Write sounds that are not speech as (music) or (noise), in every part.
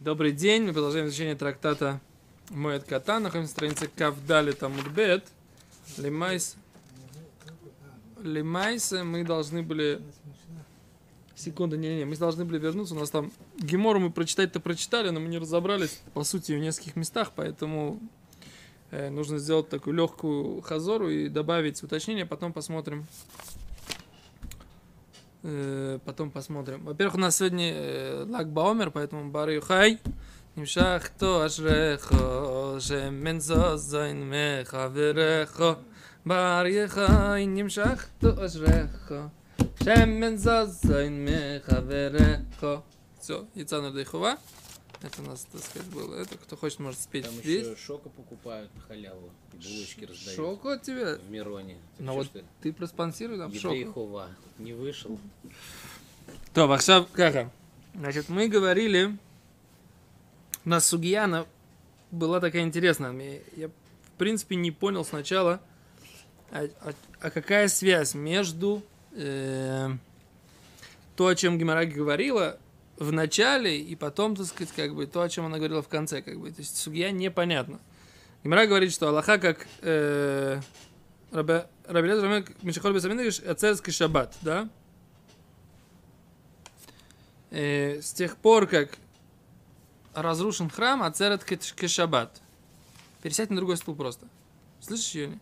Добрый день, мы продолжаем изучение трактата Моэд Катан. Находимся на странице כף דלת עמוד בית. למעשה. למעשה мы должны были... Секунду, не-не, мы должны были вернуться. У нас там Гемору мы прочитать-то прочитали, но мы не разобрались, по сути, в нескольких местах, поэтому э, нужно сделать такую легкую хазору и добавить уточнение, потом посмотрим, потом посмотрим. Во-первых, у нас сегодня э, Лак Баомер, поэтому Бар Юхай. נמשך תו אשריך, שמן זוזין מחברך. בר יחי נמשך תו אשריך, שמן זוזין מחברך. Все, яйца на Дайхова. Это у нас, так сказать, было. Это кто хочет, может спеть Там здесь. еще шока покупают на халяву. И булочки раздают. Шока от тебя? В Мироне. Ты ну вот ты проспонсируй там шока. Хова. Не вышел. То, Вахсав Каха. Значит, мы говорили, у нас Сугьяна была такая интересная. Я, в принципе, не понял сначала, а, а, а какая связь между э, то, о чем Гимараги говорила, в начале, и потом, так сказать, как бы то, о чем она говорила в конце, как бы. То есть Сугия непонятно. Гемора говорит, что Аллаха как э, Лезер Рамек Мишахор Бесаминович Ацерский шаббат, да? Э, с тех пор, как разрушен храм, Ацерет Кешаббат. Пересядь на другой стул просто. Слышишь ее?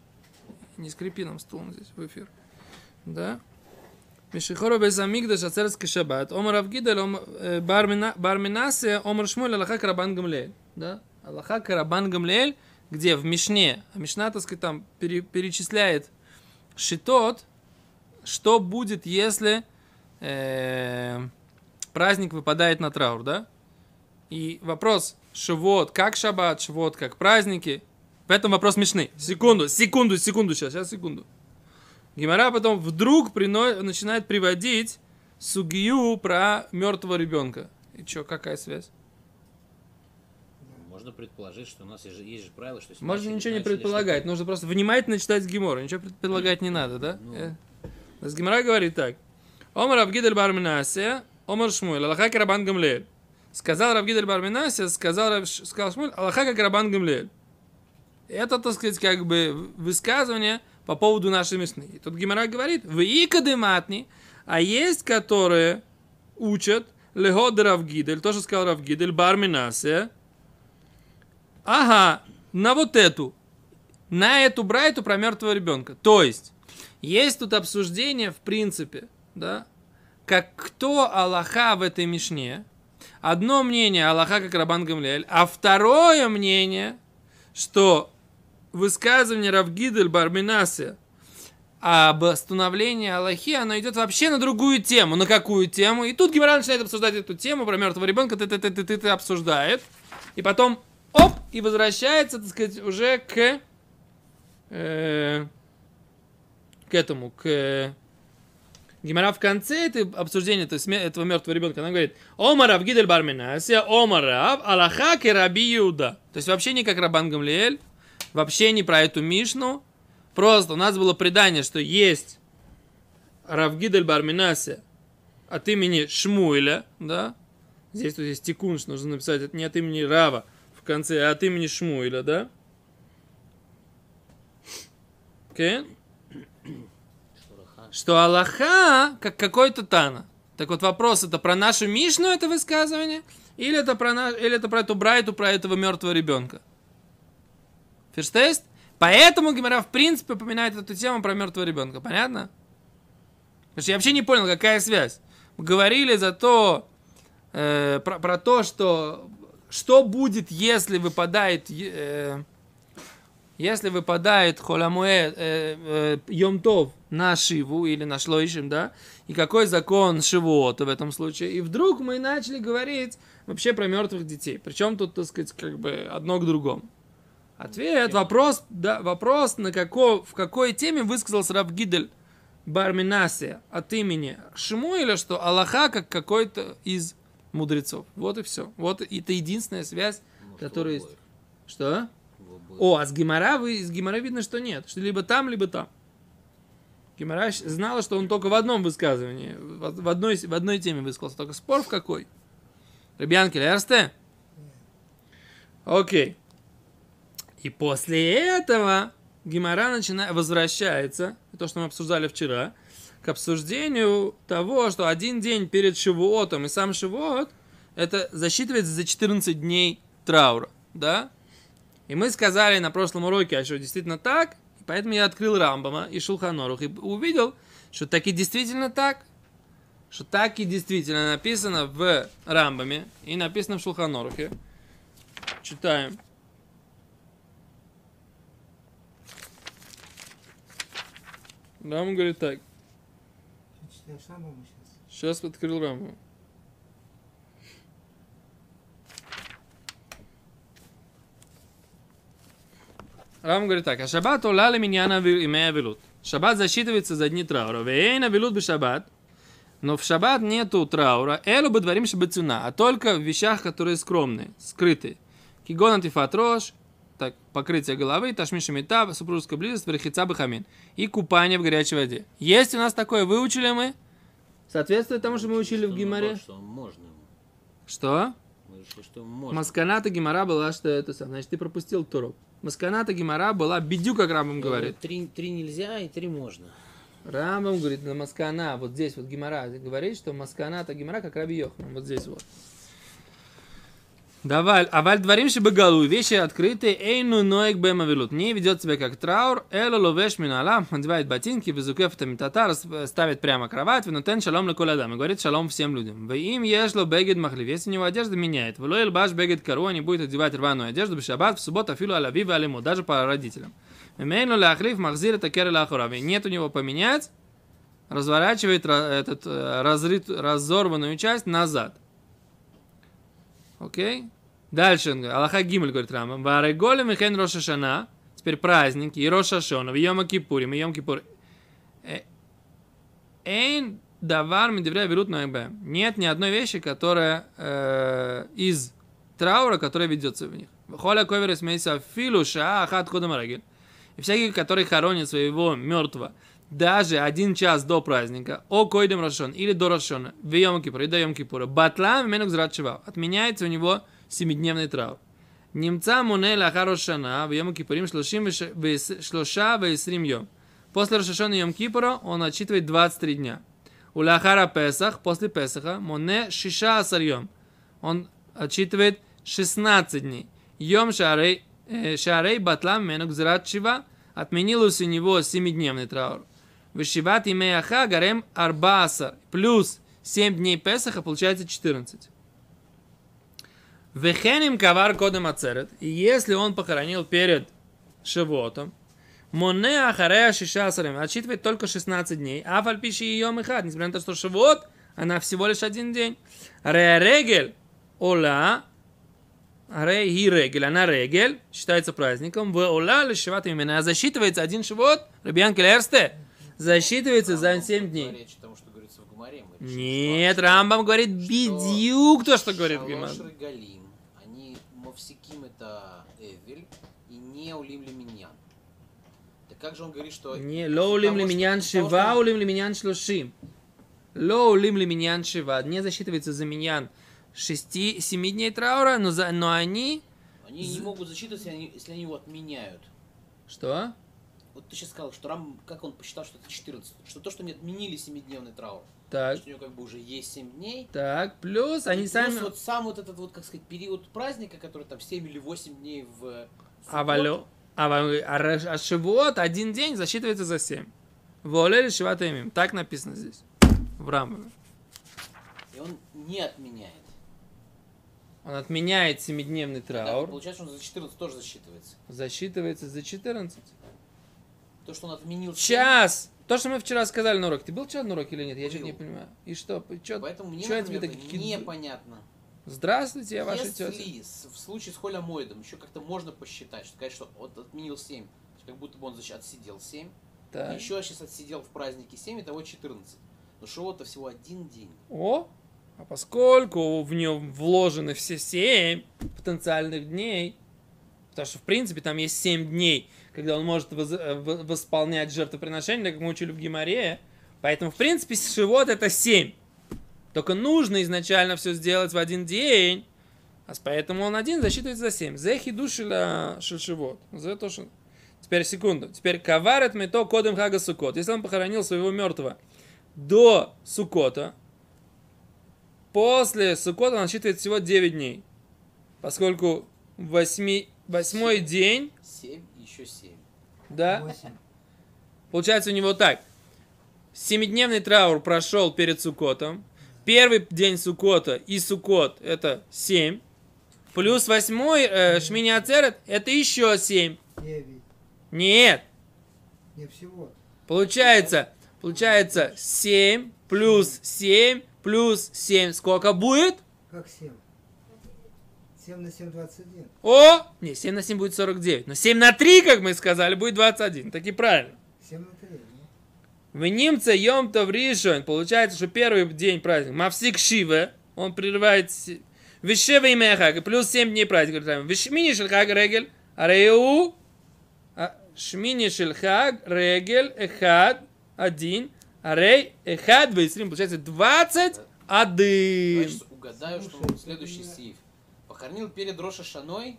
Не скрипи нам стулом здесь в эфир. Да? Мишихоро Безамигдаш Ацерет Кешаббат. Омар Авгидель Мина- Бар Минасе Омар Шмуль Аллаха Карабан Гамлеэль. Да? Аллаха Карабан Гамлеэль, где в Мишне, а Мишна, так сказать, там пере- перечисляет шитот, что будет, если э, праздник выпадает на траур, да? И вопрос, шивот, как шаббат, шивот, как праздники. В этом вопрос Мишны. Секунду, секунду, секунду сейчас, сейчас, секунду. Гимара потом вдруг прино... начинает приводить сугию про мертвого ребенка. И что, какая связь? Можно предположить, что у нас есть же, есть же правило, что... Можно начали- ничего не предполагать, что-то- нужно просто внимательно читать Гимору. Ничего предполагать не надо, да? Ну. Э. То есть Гимара говорит так. Омар Абгидель Барминасия, Омар Шмуэль, Аллаха Карабан Гамлеэль. Сказал Равгидель Барминасия, сказал, Рав- сказал Шмуэль, Аллаха как Рабан Гамлеэль. Это, так сказать, как бы высказывание по поводу нашей Мишны. И тут Гимара говорит, вы и кадематни, а есть, которые учат Легод Равгидель, тоже сказал Равгидель, Барминасия, Ага, на вот эту. На эту брайту про мертвого ребенка. То есть, есть тут обсуждение, в принципе, да, как кто Аллаха в этой Мишне. Одно мнение Аллаха как Рабан Гамлиэль, а второе мнение, что высказывание Равгидель Барминасе об становлении Аллахи, оно идет вообще на другую тему. На какую тему? И тут Гимара начинает обсуждать эту тему про мертвого ребенка, ты, ты, ты, ты, ты, ты обсуждает. И потом, оп, и возвращается, так сказать, уже к, э, к этому, к Гимара в конце этой обсуждения то есть, этого мертвого ребенка, она говорит, Омар Авгидель Барминасия, Омар Рав, Аллаха и Раби Иуда. То есть вообще не как Рабан Гамлиэль, вообще не про эту Мишну, просто у нас было предание, что есть Равгидель Барминасия от имени Шмуэля, да, Здесь тут есть тикун, что нужно написать это не от имени Рава в конце, а от имени Шмуиля, да? Шураха. Что Аллаха, как какой-то Тана. Так вот вопрос, это про нашу Мишну это высказывание? Или это про, на... или это про эту Брайту, про этого мертвого ребенка? Ферштейст? Поэтому Гимара в принципе упоминает эту тему про мертвого ребенка. Понятно? Потому что я вообще не понял, какая связь. Мы говорили за то, э, про, про то, что что будет, если выпадает, э, если выпадает холамуэ, э, э, Йомтов на Шиву или на Шлоишим, да, и какой закон Шивота в этом случае. И вдруг мы начали говорить вообще про мертвых детей. Причем тут, так сказать, как бы одно к другому. Ответ, вопрос, да, вопрос, на како, в какой теме высказался Равгидель Барминасия от имени Шмуэля, что Аллаха как какой-то из мудрецов. Вот и все. Вот это единственная связь, Может, которая в есть. Что? О, а с Гимара, вы, с Гимара видно, что нет. Что либо там, либо там. Гимара знала, что он только в одном высказывании, в в одной, в одной теме высказался. Только спор в какой? Ребянки, Эрсте? Окей. И после этого Гимара начинает, возвращается, то, что мы обсуждали вчера, к обсуждению того, что один день перед Шивуотом и сам Шивуот, это засчитывается за 14 дней траура, да? И мы сказали на прошлом уроке, а что действительно так, поэтому я открыл Рамбама и Шулханорух и увидел, что так и действительно так, что так и действительно написано в Рамбаме и написано в Шулханорухе. Читаем. Рам говорит так. Сейчас? Открыл Рамбам. Рам говорит так, а шаббат ула миньяна имея вилут. Шаббат засчитывается за дни траура. Вейна вилут бы шаббат. Но в шаббат нету траура. Элу бы дворим шаббатюна. А только в вещах, которые скромные, скрытые. Кигон антифат рош, так, покрытие головы, ташмиша мета, супружеская близость, верхица бахамин. И купание в горячей воде. Есть у нас такое, выучили мы? Соответствует тому, что мы учили в Что Гимаре? наоборот, Что можно. Что? Решили, что можно. Масканата Гимара была, что это. Значит, ты пропустил Туру. Масканата Гимара была бедю, как Рамбам Ну, говорит. Три, три нельзя и три можно. Рамбам говорит, на Маскана, вот здесь вот Гимара говорит, что Масканата Гимара как Раби Йохан, вот здесь вот. Давай, а валь дворим шибагалу, вещи открытые, эйну ноек бэма велут. Не ведет себя как траур, эло ловеш минала, надевает ботинки, безукеф тамитата, ставит прямо кровать, винутен шалом леколадам, и говорит шалом всем людям. Вы им ешло бегет махлив, если у него одежда меняет, влоил баш бегет кару, не будет одевать рваную одежду, в шаббат, в субботу, афилу алави алиму, даже по родителям. Мейну ляхлив махзир это кере лахурави. Нет у него поменять, разворачивает ра- этот э, разрит, разорванную часть назад. Окей? Дальше, он говорит, Аллаха Гимель, говорит Рамбам, Вареголе Михен Роша Шана, теперь праздники, и Роша Шона, в Йома Кипурим, и Йом Кипур. Э, Эйн давар медевря берут на Нет ни одной вещи, которая э, из траура, которая ведется в них. Холя ковер смейся филу ша ахат ходом арагель. И всякий, который хоронит своего мертвого даже один час до праздника, о койдем Рошон или до Рошона, в Йом Кипур и до Йом Кипура, батлам менук зрачевал, отменяется у него семидневный траур. Немца муне лахар Рошана, в Йом Кипурим шлоша весрим йом. После Рошашона Йом Кипура он отчитывает 23 дня. У Лахара Песах, после Песаха, моне шиша асарьем. Он отчитывает 16 дней. Йом шарей, э, шарей батлам менук зрат шива, отменилось у него 7-дневный траур. Вышиват имеяха гарем арбаасар. Плюс 7 дней Песаха, получается 14. Вехеним кавар кодем ацерет. И если он похоронил перед Шивотом, Моне ахарея шишасарем отсчитывает только 16 дней. А фальпиши ее мехат, несмотря на то, что Шивот, она всего лишь один день. Регель ола, Аре и регель, она регель, считается праздником. В ола лишеват именно. А засчитывается один шивот, Рабиан Келерсте, засчитывается за 7 дней. Нет, Рамбам говорит бедюк то, что говорит Шалош это Эвель и не Улим Лиминьян. Так как же он говорит, что... Не, ло улим лиминьян шива, улим лиминьян шлушим. Ло улим лиминьян шива. Не засчитывается за миньян 6-7 дней траура, но, за, но они... Они не могут засчитываться, если они его отменяют. Что? Вот ты сейчас сказал, что Рам, как он посчитал, что это 14. Что то, что они отменили 7-дневный траур. Так, Что у него как бы уже есть 7 дней. так, плюс они Плюс сами... вот сам вот этот вот, как сказать, период праздника, который там 7 или 8 дней в А, субботу, валю, а, валю- а, ра- а шивот один день засчитывается за 7. Волели шиват имим. Так написано здесь. В Рамбаме. И он не отменяет. Он отменяет 7-дневный Да, траур. получается, что он за 14 тоже засчитывается. Засчитывается за 14. То, что он отменил... семь, Час! То, что мы вчера сказали на уроке. Ты был вчера на уроке или нет? Я что-то не понимаю. И что? Чё- Поэтому мне, чё например, тебе такие- непонятно. Здравствуйте, я ваша Если тетя. в случае с Мойдом еще как-то можно посчитать, что что вот отменил 7, то есть как будто бы он защ- отсидел 7, Так. еще сейчас отсидел в празднике 7, итого 14. Но шоу-то всего один день. О, а поскольку в нем вложены все семь потенциальных дней, потому что, в принципе, там есть семь дней, когда он может воз- э, восполнять жертвоприношение, как мы учили в Гимаре, поэтому, в принципе, Шивот это семь. Только нужно изначально все сделать в один день, А поэтому он один засчитывается за 7. Зехи душила шельшивот. За то, что... Теперь секунду. Теперь каварет мето кодем хага сукот. Если он похоронил своего мертвого до сукота, после сукота он насчитывает всего 9 дней. Поскольку восьми, восьмой день, 7 и еще 7. да, Восемь. Получается у него так. Семидневный траур прошел перед Сукотом. Первый день Сукота и Сукот это 7. Плюс восьмой э, Шмини Ацерет это еще 7. Девять. Нет. Не всего. Получается, получается 7 плюс 7 плюс 7. Сколько будет? Как семь? Семь на семь двадцать один. О! Не, 7 на 7 будет 49. Но 7 на 3, как мы сказали, будет 21. Так и правильно. Семь на три. ну. В немце Йом Тов Ришон, получается, что первый день праздника, Мавсик Шиве, он прерывает Вишева имя Хага, плюс 7 дней праздника. Вишмини Шельхаг Регель, Ареу, а, Шмини Шельхаг Регель, Эхад, один, Арей, Эхад, Вейсрим, получается 21. Давай сейчас угадаю, что следующий сейф. Похоронил перед Роша Шаной,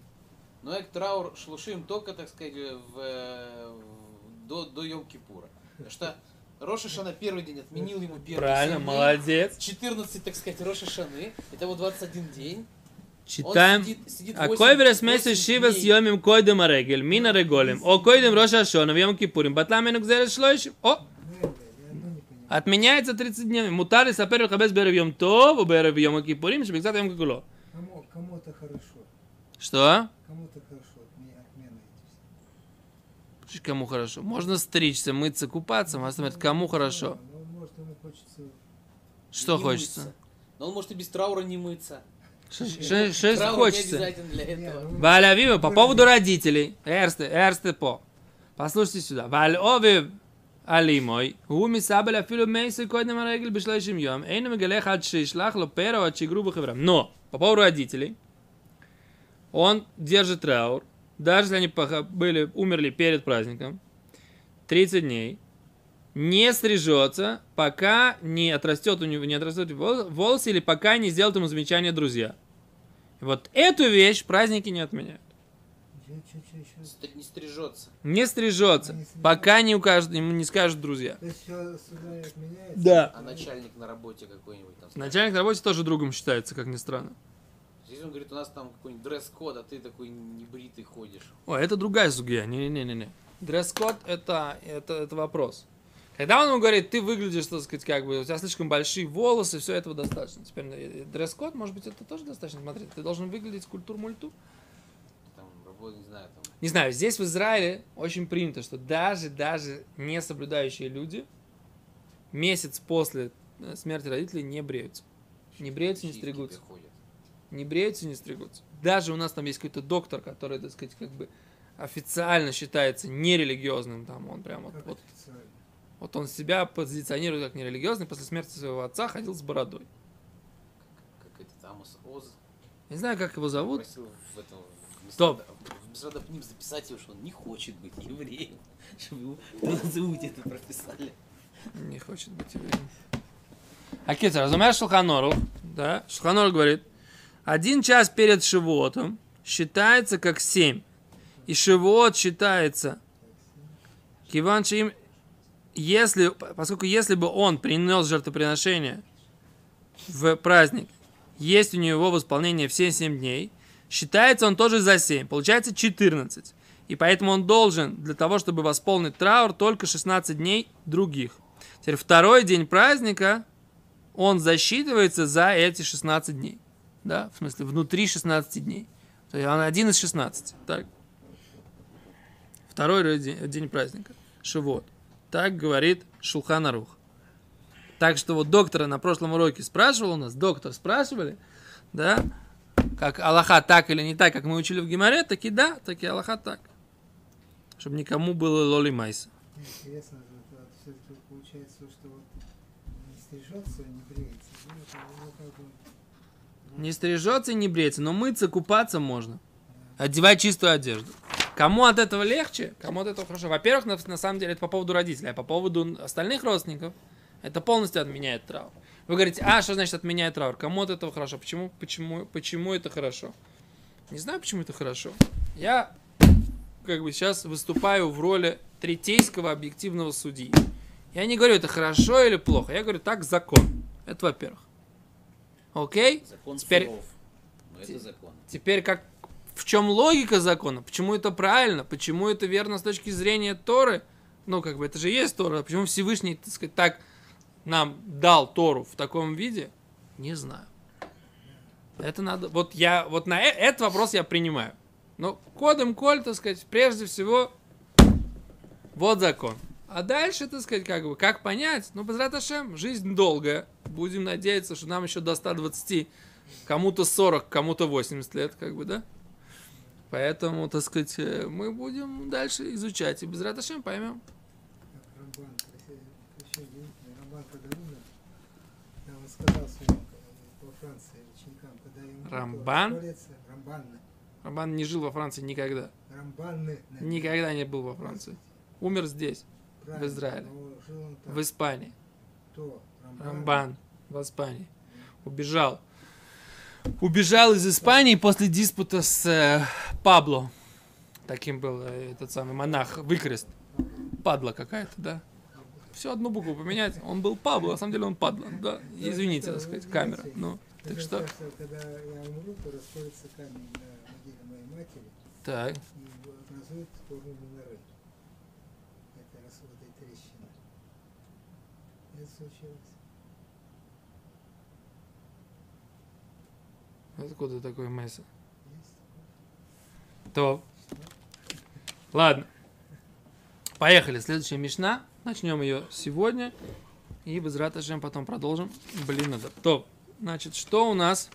но эк траур шлушим только, так сказать, в, э, в- до, до Йом Кипура. Потому что Роша Шана первый день отменил ему первый Правильно, дней. молодец. 14, так сказать, Роша Шаны. Это вот 21 день. Читаем. А восемь- койверес месяц шива с йомим койдем арегель, мина реголем, о койдем роша шона, в йом кипурим, батламену гзерес шлойшим. О, я, я. Отменяется 30 дней. Мутар сапер хабес берев йом тов, уберев йом кипурим, шебексат йом кикуло. Кому, кому-то хорошо. Что? Кому-то хорошо. Отме- Отмена эти все. Кому хорошо? Можно стричься, мыться, купаться, можно смотреть, кому хорошо. Ну, может, ему хочется... Что Не хочется? мыться. Но он может и без траура не мыться. Что- хочется? ну, Валя Вива, по поводу родителей. Эрсте, эрсте по. Послушайте сюда. Валь овив алимой, הוא מסבל אפילו מייסי קודם הרגל בשלושים יום, אינו מגלח עד שישלח לו פרע או עד שיגרו בחברה. Но, по поводу родителей, он держит траур, даже если они пох- были, умерли перед праздником, 30 дней, не стрижется, пока не отрастет у него, не отрастет вол- волосы или пока не сделают ему замечание друзья. И вот эту вещь праздники не отменяют. Ст- Не стрижется. Не стрижется, Не стрижется. пока не укажут, ему не скажут друзья. Да. А начальник на работе какой-нибудь там. скажет, Начальник на работе тоже другом считается, как ни странно. Здесь он говорит, у нас там какой-нибудь дресс-код, а ты такой небритый ходишь. О, это другая сугия. Не-не-не-не. Дресс-код это, это, это вопрос. Когда он ему говорит, ты выглядишь, так сказать, как бы, у тебя слишком большие волосы, все этого достаточно. Теперь э, дресс-код, может быть, это тоже достаточно. Смотри, ты должен выглядеть культур-мульту. Не знаю, там. Не знаю, здесь в Израиле очень принято, что даже, даже не соблюдающие люди месяц после э, смерти родителей не бреются. Не бреются, не стригутся. Не бреются, не стригутся. Даже у нас там есть какой-то доктор, который, так сказать, как бы официально считается нерелигиозным. Там он прям вот, Как вот, вот он себя позиционирует как нерелигиозный. После смерти своего отца ходил с бородой. Как этот Амос Оз Не знаю, как его зовут. просил в этом Стоп. В Мисрадапним записать его, что он не хочет быть евреем. (laughs) Чтобы его в Назауте это прописали. Не хочет быть евреем. Акица, разумеешь Шулханору? Да? Шулханор говорит, один час перед Шивотом считается как семь. И Шивот считается, Киван им, если, поскольку если бы он принес жертвоприношение в праздник, есть у него в исполнении все 7 дней, считается он тоже за 7, получается 14. И поэтому он должен для того, чтобы восполнить траур, только 16 дней других. Теперь второй день праздника, он засчитывается за эти 16 дней. Да, в смысле, внутри 16 дней. То есть он один из 16. Так. Второй день, день праздника. Шивот. Так говорит Шулханарух. Так что вот доктора на прошлом уроке спрашивал у нас, доктор спрашивали, да, как Аллаха так или не так, как мы учили в Гимаре, так и да, так и Аллаха так. Чтобы никому было лоли майса. Интересно, все-таки получается, что вот не стрижется, не бреется. Ну, ну, как бы, Не стрижется и не бреется, но мыться, купаться можно. Одевать чистую одежду. Кому от этого легче, кому от этого хорошо. Во-первых, на, на самом деле это по поводу родителей, а по поводу остальных родственников это полностью отменяет траур. Вы говорите, а, что значит отменяет траур? Кому от этого хорошо? Почему, почему, почему это хорошо? Не знаю, почему это хорошо. Я как бы сейчас выступаю в роли третейского объективного судьи. Я не говорю, это хорошо или плохо. Я говорю, так закон. Это во-первых. Окей? Закон Теперь- суров. Но это закон. Теперь как в чем логика закона? Почему это правильно? Почему это верно с точки зрения Торы? Ну, как бы это же есть Тора. Почему Всевышний, так сказать, так нам дал Тору в таком виде? Не знаю. Это надо... Вот я... Вот на э- этот вопрос я принимаю. Но кодом коль, так сказать, прежде всего, вот закон. А дальше, так сказать, как бы, как понять? Ну, без Раташем, жизнь долгая. Будем надеяться, что нам еще до 120 кому-то 40, кому-то 80 лет, как бы, да? Поэтому, так сказать, э, мы будем дальше изучать и без поймем. Как Рамбан, красивый, красивый, удивительный. Рамбан, когда умер, да, он сказал своим э, во Франции ученикам, когда ему Рамбан? Рамбанны, Роман не жил во Франции никогда. Рамбанны. да. Никогда не был во Франции. Умер здесь, Правильно, Израиле. он там. в Испании. Кто? Рамбан в Испании. Убежал. Убежал из Испании после диспута с э, Пабло. Таким был э, этот самый монах, выкрест. Падла какая-то, да. Все одну букву поменять. Он был Пабло, на самом деле он падла. Да, извините, так сказать, камера. Ну, так что... когда я умру, то расколется камень на могиле моей матери Так. и образует форму миноры. Это раз вот этой трещины. Это случилось. Откуда такой месса? То. Ладно. Поехали. Следующая мешна. Начнем ее сегодня. И без раташем потом продолжим. Блин, надо. То. Значит, что у нас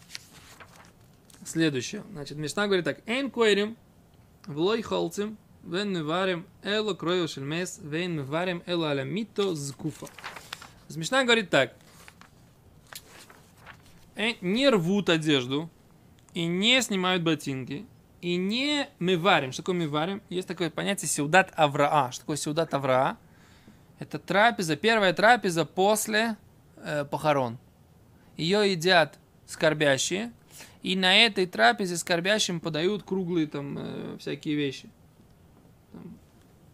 следующее? Значит, мешна говорит так. Эйн койрим, влой холцим, вен мы варим эло крою шельмес, вен мы варим эло аламито зкуфа. Мешна говорит так. Э, не рвут одежду и не снимают ботинки и не мы варим. Что такое мы варим? Есть такое понятие сеудат авраа. Что такое сеудат авраа? Это трапеза, первая трапеза после э, похорон. Ее едят скорбящие, и на этой трапезе скорбящим подают круглые там э, всякие вещи. Там,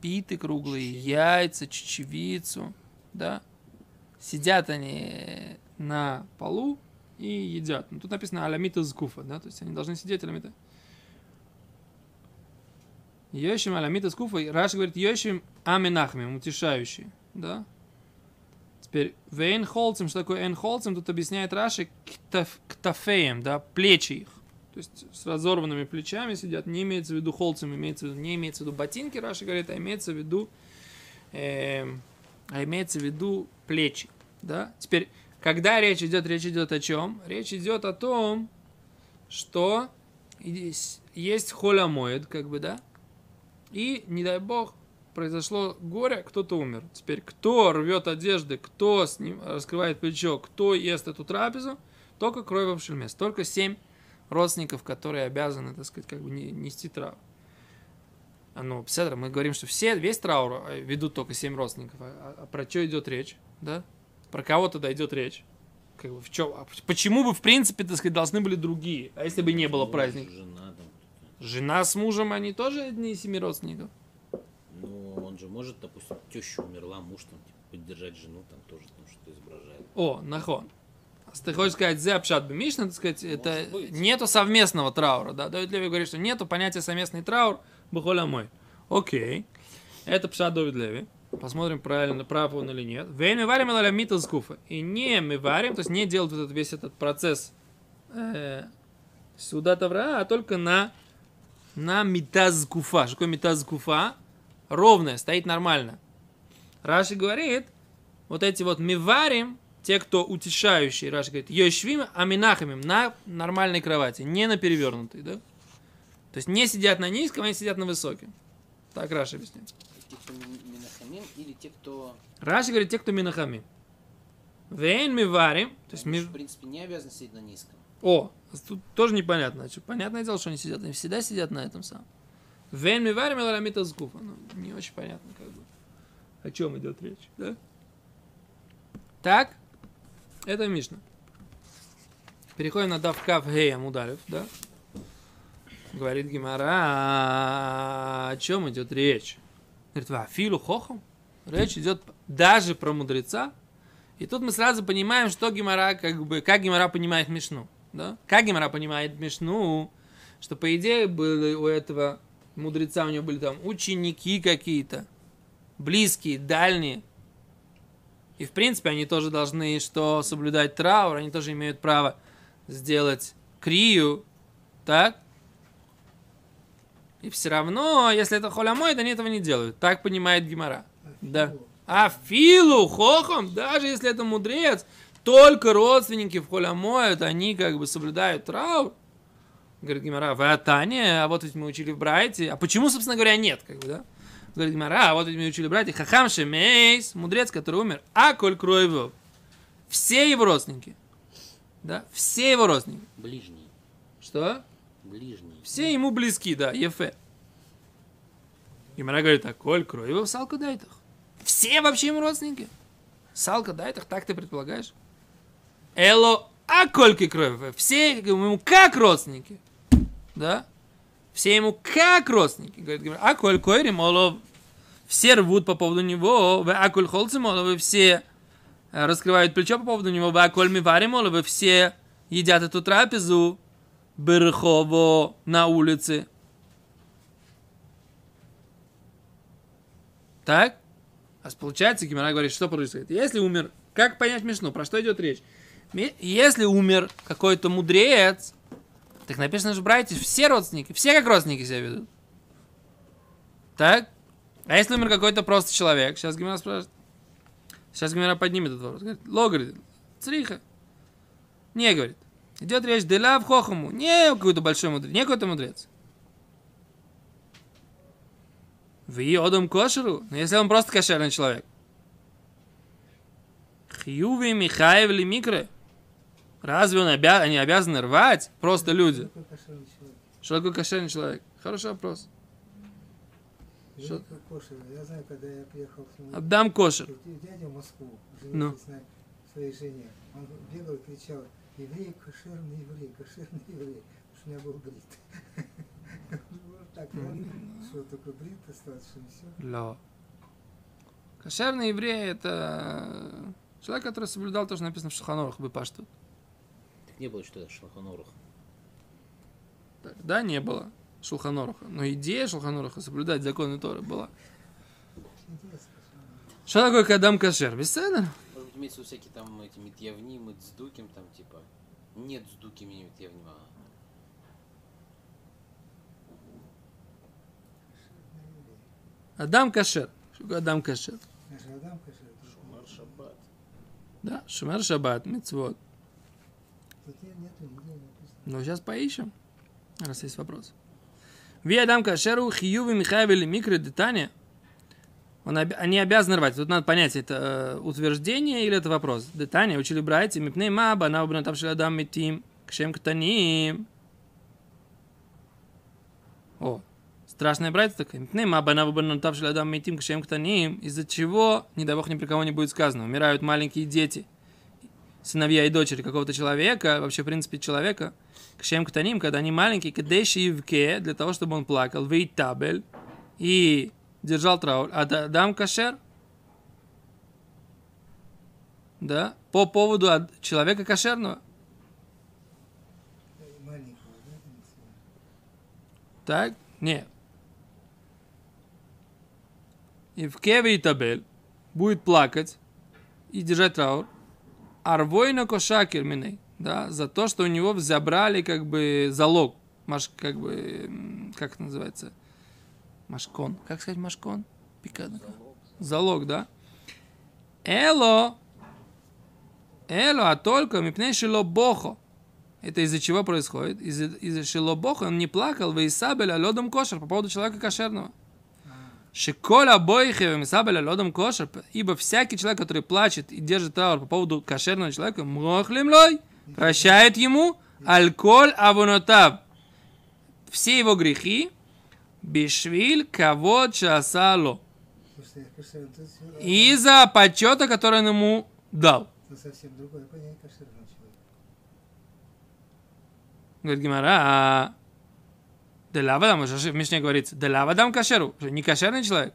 питы круглые, яйца, чечевицу, да. Сидят они на полу и едят. Ну, тут написано аламита зкуфа, да, то есть они должны сидеть аламита. Йошим аламита зкуфа, Раш говорит, Йошим аминахмим, утешающий, да. Теперь, вейн холцем, что такое эн холцем, тут объясняет Раши ктаф- ктафеем, да, плечи их. То есть с разорванными плечами сидят, не имеется в виду холцем, имеется в виду, не имеется в виду ботинки, Раши говорит, а имеется в виду, эм, а имеется в виду плечи, да. Теперь, когда речь идет, речь идет о чем? Речь идет о том, что есть холямоид, как бы, да, и, не дай бог, произошло горе, кто-то умер. Теперь, кто рвет одежды, кто с ним раскрывает плечо, кто ест эту трапезу, только кровь в шельмес. Только семь родственников, которые обязаны, так сказать, как бы не- нести траур. А, Ну, Пседра, мы говорим, что все, весь траур э, ведут только семь родственников. А, а про что идет речь? Да? Про кого тогда идет речь? Как бы в чем? а почему бы, в принципе, так сказать, должны были другие? А если бы не было праздника? Жена. Жена с мужем, они тоже одни из семи родственников? Он же может, допустим, теща умерла, муж там, типа, поддержать жену, там тоже там что-то изображает. О, нахон. Если ты хочешь сказать зе обшат бемишна, так сказать, это быть. нету совместного траура, да? Давид Леви говорит, что нету понятия совместный траур, бухоля мой. Окей. Это пшат Давид Леви. Посмотрим, правильно, прав он или нет. Вейн мы варим или мита скуфа. И не мы варим, то есть не делать вот этот, весь этот процесс э, суда тавра, а только на, на митаз куфа. Что такое митаз куфа? Ровная, стоит нормально. Раши говорит, вот эти вот миварим, те, кто утешающие, Раши говорит, йошвим аминахамим, на нормальной кровати, не на перевернутой, да? То есть не сидят на низком, они сидят на высоком. Так Раши объясняет. Те, кто ми- минахамим, или те, кто... Раши говорит, те, кто минахами. Вейн миварим, то есть они ми... в принципе, не обязаны сидеть на низком. О, тут тоже непонятно. Понятное дело, что они сидят, они всегда сидят на этом самом. Вейн миварим или рамита сгуфа. Ну, не очень понятно, как бы. О чем идет речь, да? Так? Это Мишна. Переходим на Давкав Гея Мудалев, да? Говорит Гимара, о чем идет речь? Говорит, «Ва, филу хохом? Речь идет даже про мудреца. И тут мы сразу понимаем, что Гимара, как бы, как Гимара понимает Мишну. Да? Как Гимара понимает Мишну, что по идее были у этого мудреца, у него были там ученики какие-то, близкие, дальние. И в принципе они тоже должны что соблюдать траур, они тоже имеют право сделать крию, так? И все равно, если это холямой, они этого не делают. Так понимает Гимара. Да. А филу, хохом, даже если это мудрец, только родственники в холямоют, они как бы соблюдают траур. Говорит Гимара, вы Атане, а вот ведь мы учили в Брайте. А почему, собственно говоря, нет? Как бы, да? Говорит Гимара, а вот ведь мы учили в Брайте. Хахам Шемейс, мудрец, который умер. А коль кроевов. Все его родственники. Да? Все его родственники. Ближний. Что? Ближний. Все ему близки, да, Ефе. Гимара говорит, а коль кроевов салка дайтах. Все вообще ему родственники. Салка дайтах, так ты предполагаешь? Эло, а кольки кроевов. Все ему как родственники. Да? Все ему как родственники. Говорит, а коль койри, молов. Все рвут по поводу него, в акуль холцы, молов, все э, раскрывают плечо по поводу него, в акуль мивари, молов, все едят эту трапезу, Берхово на улице. Так? А получается, Гимара говорит, что происходит? Если умер, как понять Мишну, про что идет речь? Если умер какой-то мудрец, так написано же, братья, все родственники, все как родственники себя ведут. Так? А если умер какой-то просто человек, сейчас Гимара спрашивает, сейчас Гимара поднимет этот вопрос, говорит, ло, говорит, цриха. Не, говорит, Идет речь Деля в Хохому. Не какой-то большой мудрец, не какой-то мудрец. В Одам Кошеру, но если он просто кошерный человек. Хьюви Михаев ли Микре. Разве он обя... они обязаны рвать? Просто люди. Что такое кошерный человек? Хороший вопрос. Что? Я знаю, когда я приехал нему, Отдам кошер. к дяде в Москву, Ну. на своей жене. Он бегал и кричал, еврей, кошерный еврей, кошерный еврей, потому что у меня был брит. (laughs) Вот так, что такой брит достаточно, все. Ло. Кошерный еврей это человек, который соблюдал то, что написано в Шуханорах, Бепашту. Не было что-то Шлаханорух. Да, не было Шулханоруха. Но идея Шулханоруха соблюдать законы Торы была. Что такое кадам кашер? Бесценно? Может быть, имеется всякие там эти митьявни, мицдуким, там типа. Нет сдуким и митьявним. а. Адам кашер. Что такое Адам кашер? Адам кошерный. Шумар шаббат. Да, шумер шаббат, мицвод. Написано. Ну, сейчас поищем, раз есть вопрос. Ви Адам кашеру хиюви михаеви или микро детания. Он, они обязаны рвать. Тут надо понять, это э, утверждение или это вопрос. Детания учили братья. Мипней маба, на убран там митим, кшем ктаним. О, страшная братья такая. Мипней маба, на убран там митим, кшем ктаним. Из-за чего, не дай бог, ни при кого не будет сказано. Умирают маленькие дети, сыновья и дочери какого-то человека, вообще, в принципе, человека, к шем ктаним, когда они маленькие, кадеши и вке, для того, чтобы он плакал, вей табель, и держал траур, а да- дам кашер, да, по поводу человека кошерного, так, нет. И в кеве и табель будет плакать и держать траур, арвойна кошакер миней, да, за то, что у него забрали как бы залог, маш, как бы, как это называется, машкон, как сказать машкон? Пикадо. Залог, да. Эло, эло, а только мипней шило бохо. Это из-за чего происходит? Из-за из шило бохо он не плакал, в Исабеля лодом кошер по поводу человека кошерного. Шикола бойхе мисабеля лодом кошер, ибо всякий человек, который плачет и держит траур по поводу кошерного человека, мрохлим лой, прощает ему алкоголь авонотав. Все его грехи, бишвиль кого часало. Из-за почета, который он ему дал. Говорит Гимара, Делавадам, в Мишне говорится, Делавадам кашеру, не кошерный человек.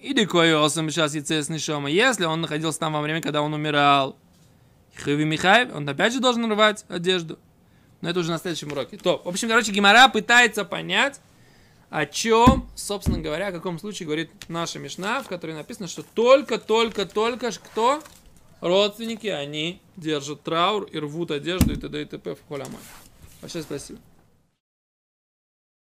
Или кое осам сейчас яйцес нишома, если он находился там во время, когда он умирал. Хиви Михаев, он опять же должен рвать одежду. Но это уже на следующем уроке. То, в общем, короче, Гимара пытается понять, о чем, собственно говоря, о каком случае говорит наша Мишна, в которой написано, что только, только, только кто? Родственники, они держат траур и рвут одежду и т.д. и т.п. в холямай. Большое спасибо.